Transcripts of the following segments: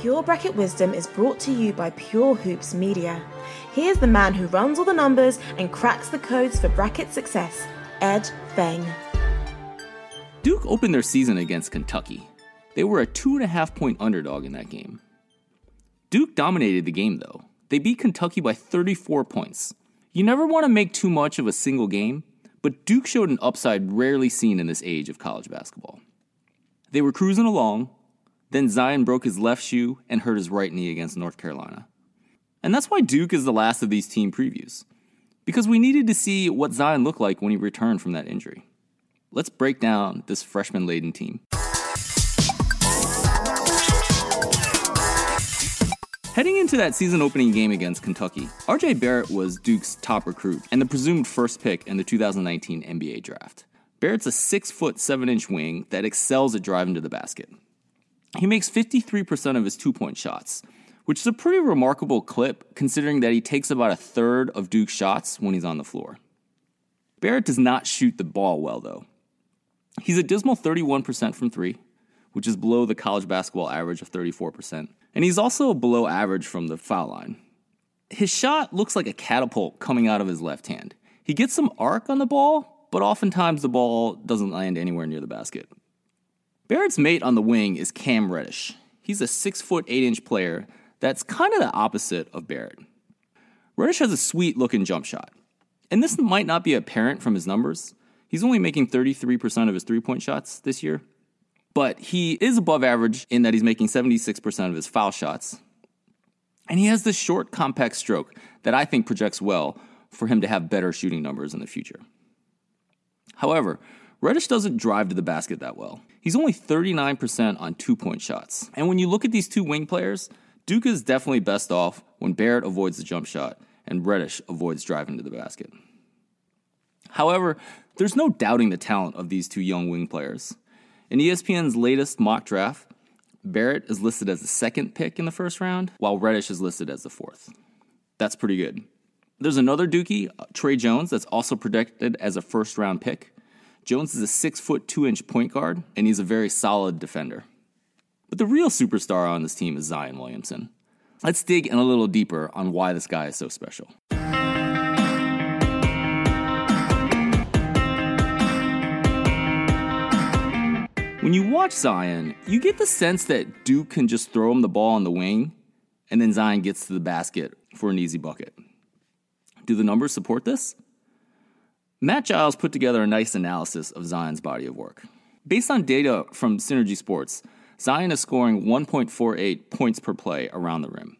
Pure Bracket Wisdom is brought to you by Pure Hoops Media. Here's the man who runs all the numbers and cracks the codes for bracket success, Ed Feng. Duke opened their season against Kentucky. They were a two and a half point underdog in that game. Duke dominated the game, though. They beat Kentucky by 34 points. You never want to make too much of a single game, but Duke showed an upside rarely seen in this age of college basketball. They were cruising along, then Zion broke his left shoe and hurt his right knee against North Carolina. And that's why Duke is the last of these team previews, because we needed to see what Zion looked like when he returned from that injury. Let's break down this freshman laden team. Heading into that season opening game against Kentucky, RJ Barrett was Duke's top recruit and the presumed first pick in the 2019 NBA draft. Barrett's a 6 foot 7 inch wing that excels at driving to the basket. He makes 53% of his two point shots, which is a pretty remarkable clip considering that he takes about a third of Duke's shots when he's on the floor. Barrett does not shoot the ball well, though. He's a dismal 31% from three, which is below the college basketball average of 34%, and he's also below average from the foul line. His shot looks like a catapult coming out of his left hand. He gets some arc on the ball, but oftentimes the ball doesn't land anywhere near the basket. Barrett's mate on the wing is Cam Reddish. He's a 6 foot 8 inch player that's kind of the opposite of Barrett. Reddish has a sweet looking jump shot. And this might not be apparent from his numbers. He's only making 33% of his three point shots this year, but he is above average in that he's making 76% of his foul shots. And he has this short, compact stroke that I think projects well for him to have better shooting numbers in the future. However, Reddish doesn't drive to the basket that well. He's only 39% on two point shots. And when you look at these two wing players, Duke is definitely best off when Barrett avoids the jump shot and Reddish avoids driving to the basket. However, there's no doubting the talent of these two young wing players. In ESPN's latest mock draft, Barrett is listed as the second pick in the first round, while Reddish is listed as the fourth. That's pretty good. There's another Dookie, uh, Tre Jones, that's also projected as a first round pick. Jones is a six foot two inch point guard, and he's a very solid defender. But the real superstar on this team is Zion Williamson. Let's dig in a little deeper on why this guy is so special. When you watch Zion, you get the sense that Duke can just throw him the ball on the wing, and then Zion gets to the basket for an easy bucket. Do the numbers support this? Matt Giles put together a nice analysis of Zion's body of work. Based on data from Synergy Sports, Zion is scoring 1.48 points per play around the rim.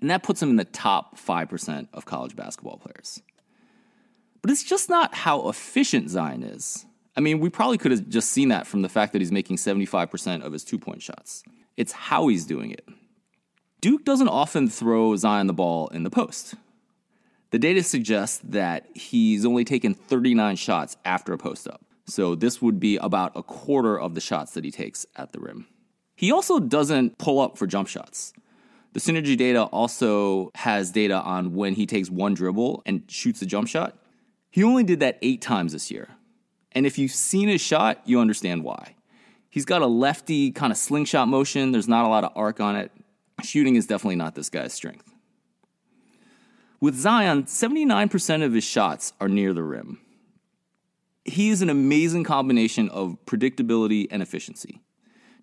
And that puts him in the top 5% of college basketball players. But it's just not how efficient Zion is. I mean, we probably could have just seen that from the fact that he's making 75% of his two point shots. It's how he's doing it. Duke doesn't often throw Zion the ball in the post. The data suggests that he's only taken 39 shots after a post up. So this would be about a quarter of the shots that he takes at the rim. He also doesn't pull up for jump shots. The Synergy data also has data on when he takes one dribble and shoots a jump shot. He only did that eight times this year. And if you've seen his shot, you understand why. He's got a lefty kind of slingshot motion, there's not a lot of arc on it. Shooting is definitely not this guy's strength. With Zion, 79% of his shots are near the rim. He is an amazing combination of predictability and efficiency.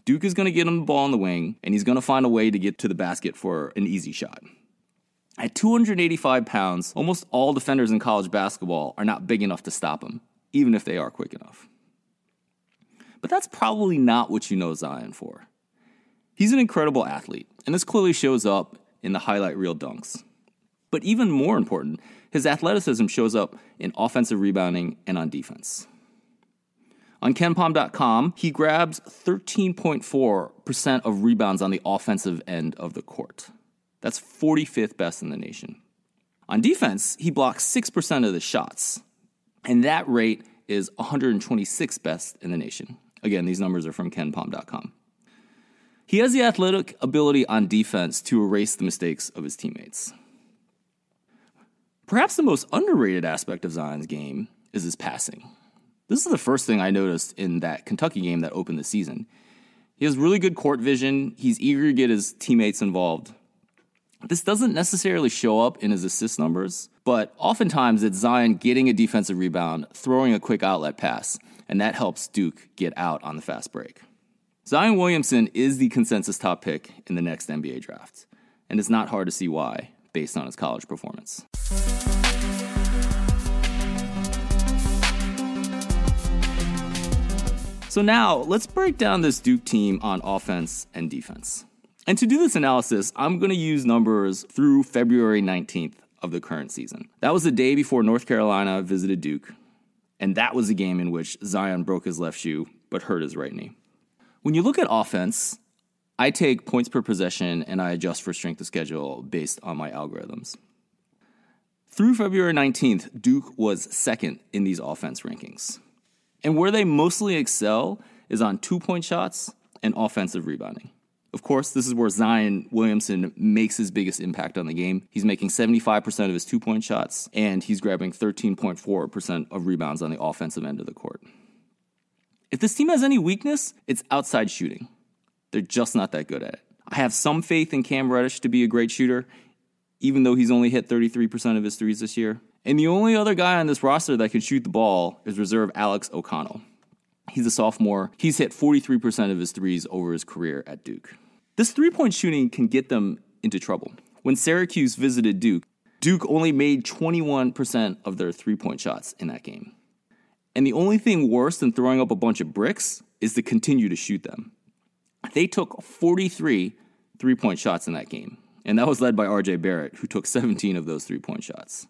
Duke is going to get him the ball on the wing, and he's going to find a way to get to the basket for an easy shot. At 285 pounds, almost all defenders in college basketball are not big enough to stop him, even if they are quick enough. But that's probably not what you know Zion for. He's an incredible athlete, and this clearly shows up in the highlight reel dunks. But even more important, his athleticism shows up in offensive rebounding and on defense. On KenPom.com, he grabs 13.4% of rebounds on the offensive end of the court. That's 45th best in the nation. On defense, he blocks 6% of the shots, and that rate is 126th best in the nation. Again, these numbers are from KenPom.com. He has the athletic ability on defense to erase the mistakes of his teammates. Perhaps the most underrated aspect of Zion's game is his passing. This is the first thing I noticed in that Kentucky game that opened the season. He has really good court vision, he's eager to get his teammates involved. This doesn't necessarily show up in his assist numbers, but oftentimes it's Zion getting a defensive rebound, throwing a quick outlet pass, and that helps Duke get out on the fast break. Zion Williamson is the consensus top pick in the next NBA draft, and it's not hard to see why based on his college performance. So now let's break down this Duke team on offense and defense. And to do this analysis, I'm going to use numbers through February 19th of the current season. That was the day before North Carolina visited Duke, and that was the game in which Zion broke his left shoe but hurt his right knee. When you look at offense, I take points per possession and I adjust for strength of schedule based on my algorithms. Through February 19th, Duke was second in these offense rankings. And where they mostly excel is on two point shots and offensive rebounding. Of course, this is where Zion Williamson makes his biggest impact on the game. He's making 75% of his two point shots, and he's grabbing 13.4% of rebounds on the offensive end of the court. If this team has any weakness, it's outside shooting. They're just not that good at it. I have some faith in Cam Reddish to be a great shooter, even though he's only hit 33% of his threes this year. And the only other guy on this roster that can shoot the ball is reserve Alex O'Connell. He's a sophomore. He's hit 43% of his threes over his career at Duke. This three point shooting can get them into trouble. When Syracuse visited Duke, Duke only made 21% of their three point shots in that game. And the only thing worse than throwing up a bunch of bricks is to continue to shoot them. They took 43 three point shots in that game, and that was led by RJ Barrett, who took 17 of those three point shots.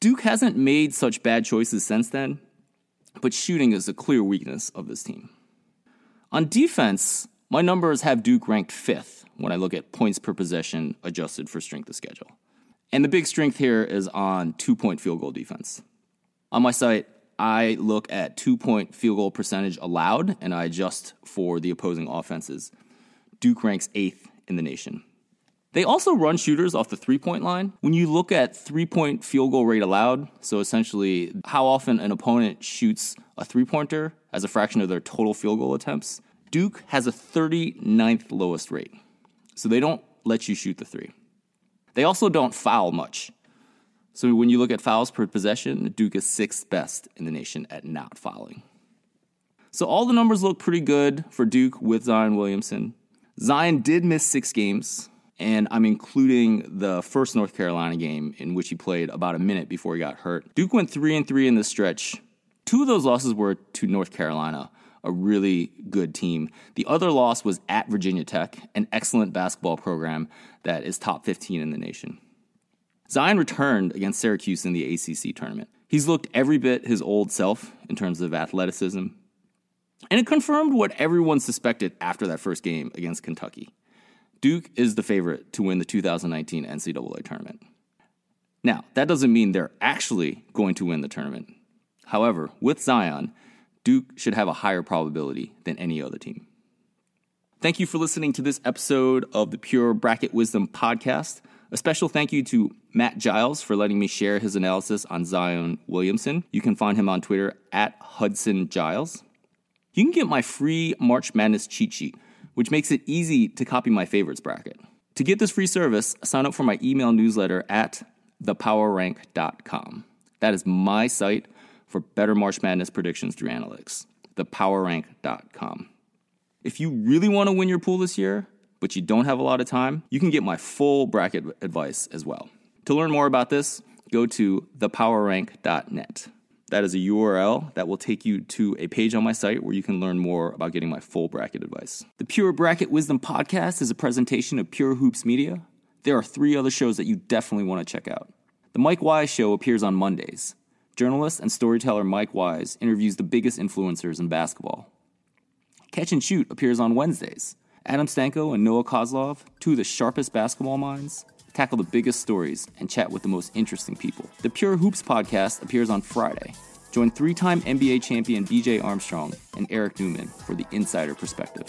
Duke hasn't made such bad choices since then, but shooting is a clear weakness of this team. On defense, my numbers have Duke ranked fifth when I look at points per possession adjusted for strength of schedule. And the big strength here is on two point field goal defense. On my site, I look at two point field goal percentage allowed and I adjust for the opposing offenses. Duke ranks eighth in the nation. They also run shooters off the three point line. When you look at three point field goal rate allowed, so essentially how often an opponent shoots a three pointer as a fraction of their total field goal attempts, Duke has a 39th lowest rate. So they don't let you shoot the three. They also don't foul much. So when you look at fouls per possession, Duke is sixth best in the nation at not fouling. So all the numbers look pretty good for Duke with Zion Williamson. Zion did miss six games, and I'm including the first North Carolina game in which he played about a minute before he got hurt. Duke went three and three in this stretch. Two of those losses were to North Carolina, a really good team. The other loss was at Virginia Tech, an excellent basketball program that is top 15 in the nation. Zion returned against Syracuse in the ACC tournament. He's looked every bit his old self in terms of athleticism, and it confirmed what everyone suspected after that first game against Kentucky. Duke is the favorite to win the 2019 NCAA tournament. Now, that doesn't mean they're actually going to win the tournament. However, with Zion, Duke should have a higher probability than any other team. Thank you for listening to this episode of the Pure Bracket Wisdom podcast. A special thank you to Matt Giles for letting me share his analysis on Zion Williamson. You can find him on Twitter at Hudson Giles. You can get my free March Madness cheat sheet which makes it easy to copy my favorites bracket. To get this free service, sign up for my email newsletter at thepowerrank.com. That is my site for better March Madness predictions through analytics. Thepowerrank.com. If you really want to win your pool this year, but you don't have a lot of time, you can get my full bracket advice as well. To learn more about this, go to thepowerrank.net. That is a URL that will take you to a page on my site where you can learn more about getting my full bracket advice. The Pure Bracket Wisdom podcast is a presentation of Pure Hoops Media. There are three other shows that you definitely want to check out. The Mike Wise Show appears on Mondays. journalist and storyteller Mike Wise interviews the biggest influencers in basketball. Catch and Shoot appears on Wednesdays. Adam Stanko and Noah Kozlov, two of the sharpest basketball minds, tackle the biggest stories, and chat with the most interesting people. The Pure Hoops podcast appears on Friday. Join three time NBA champion BJ Armstrong and Eric Newman for the insider perspective.